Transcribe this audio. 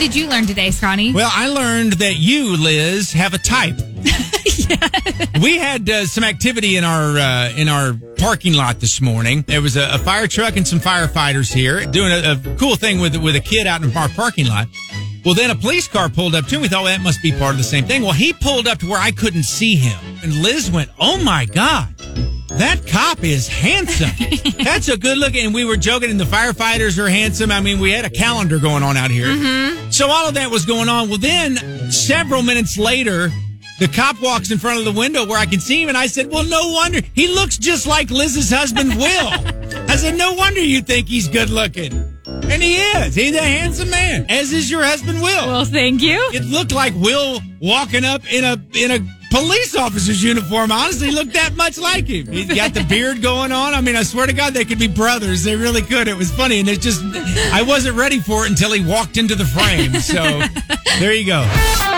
What did you learn today, Scotty? Well, I learned that you, Liz, have a type. We had uh, some activity in our uh, in our parking lot this morning. There was a, a fire truck and some firefighters here doing a, a cool thing with with a kid out in our parking lot. Well, then a police car pulled up too. And we thought well, that must be part of the same thing. Well, he pulled up to where I couldn't see him, and Liz went, "Oh my god." That cop is handsome. That's a good looking. And we were joking, and the firefighters are handsome. I mean, we had a calendar going on out here. So all of that was going on. Well, then several minutes later, the cop walks in front of the window where I can see him, and I said, "Well, no wonder he looks just like Liz's husband, Will." I said, "No wonder you think he's good looking." And he is. He's a handsome man, as is your husband, Will. Well, thank you. It looked like Will walking up in a in a police officer's uniform. Honestly, looked that much like him. He's got the beard going on. I mean, I swear to God, they could be brothers. They really could. It was funny, and it just I wasn't ready for it until he walked into the frame. So there you go.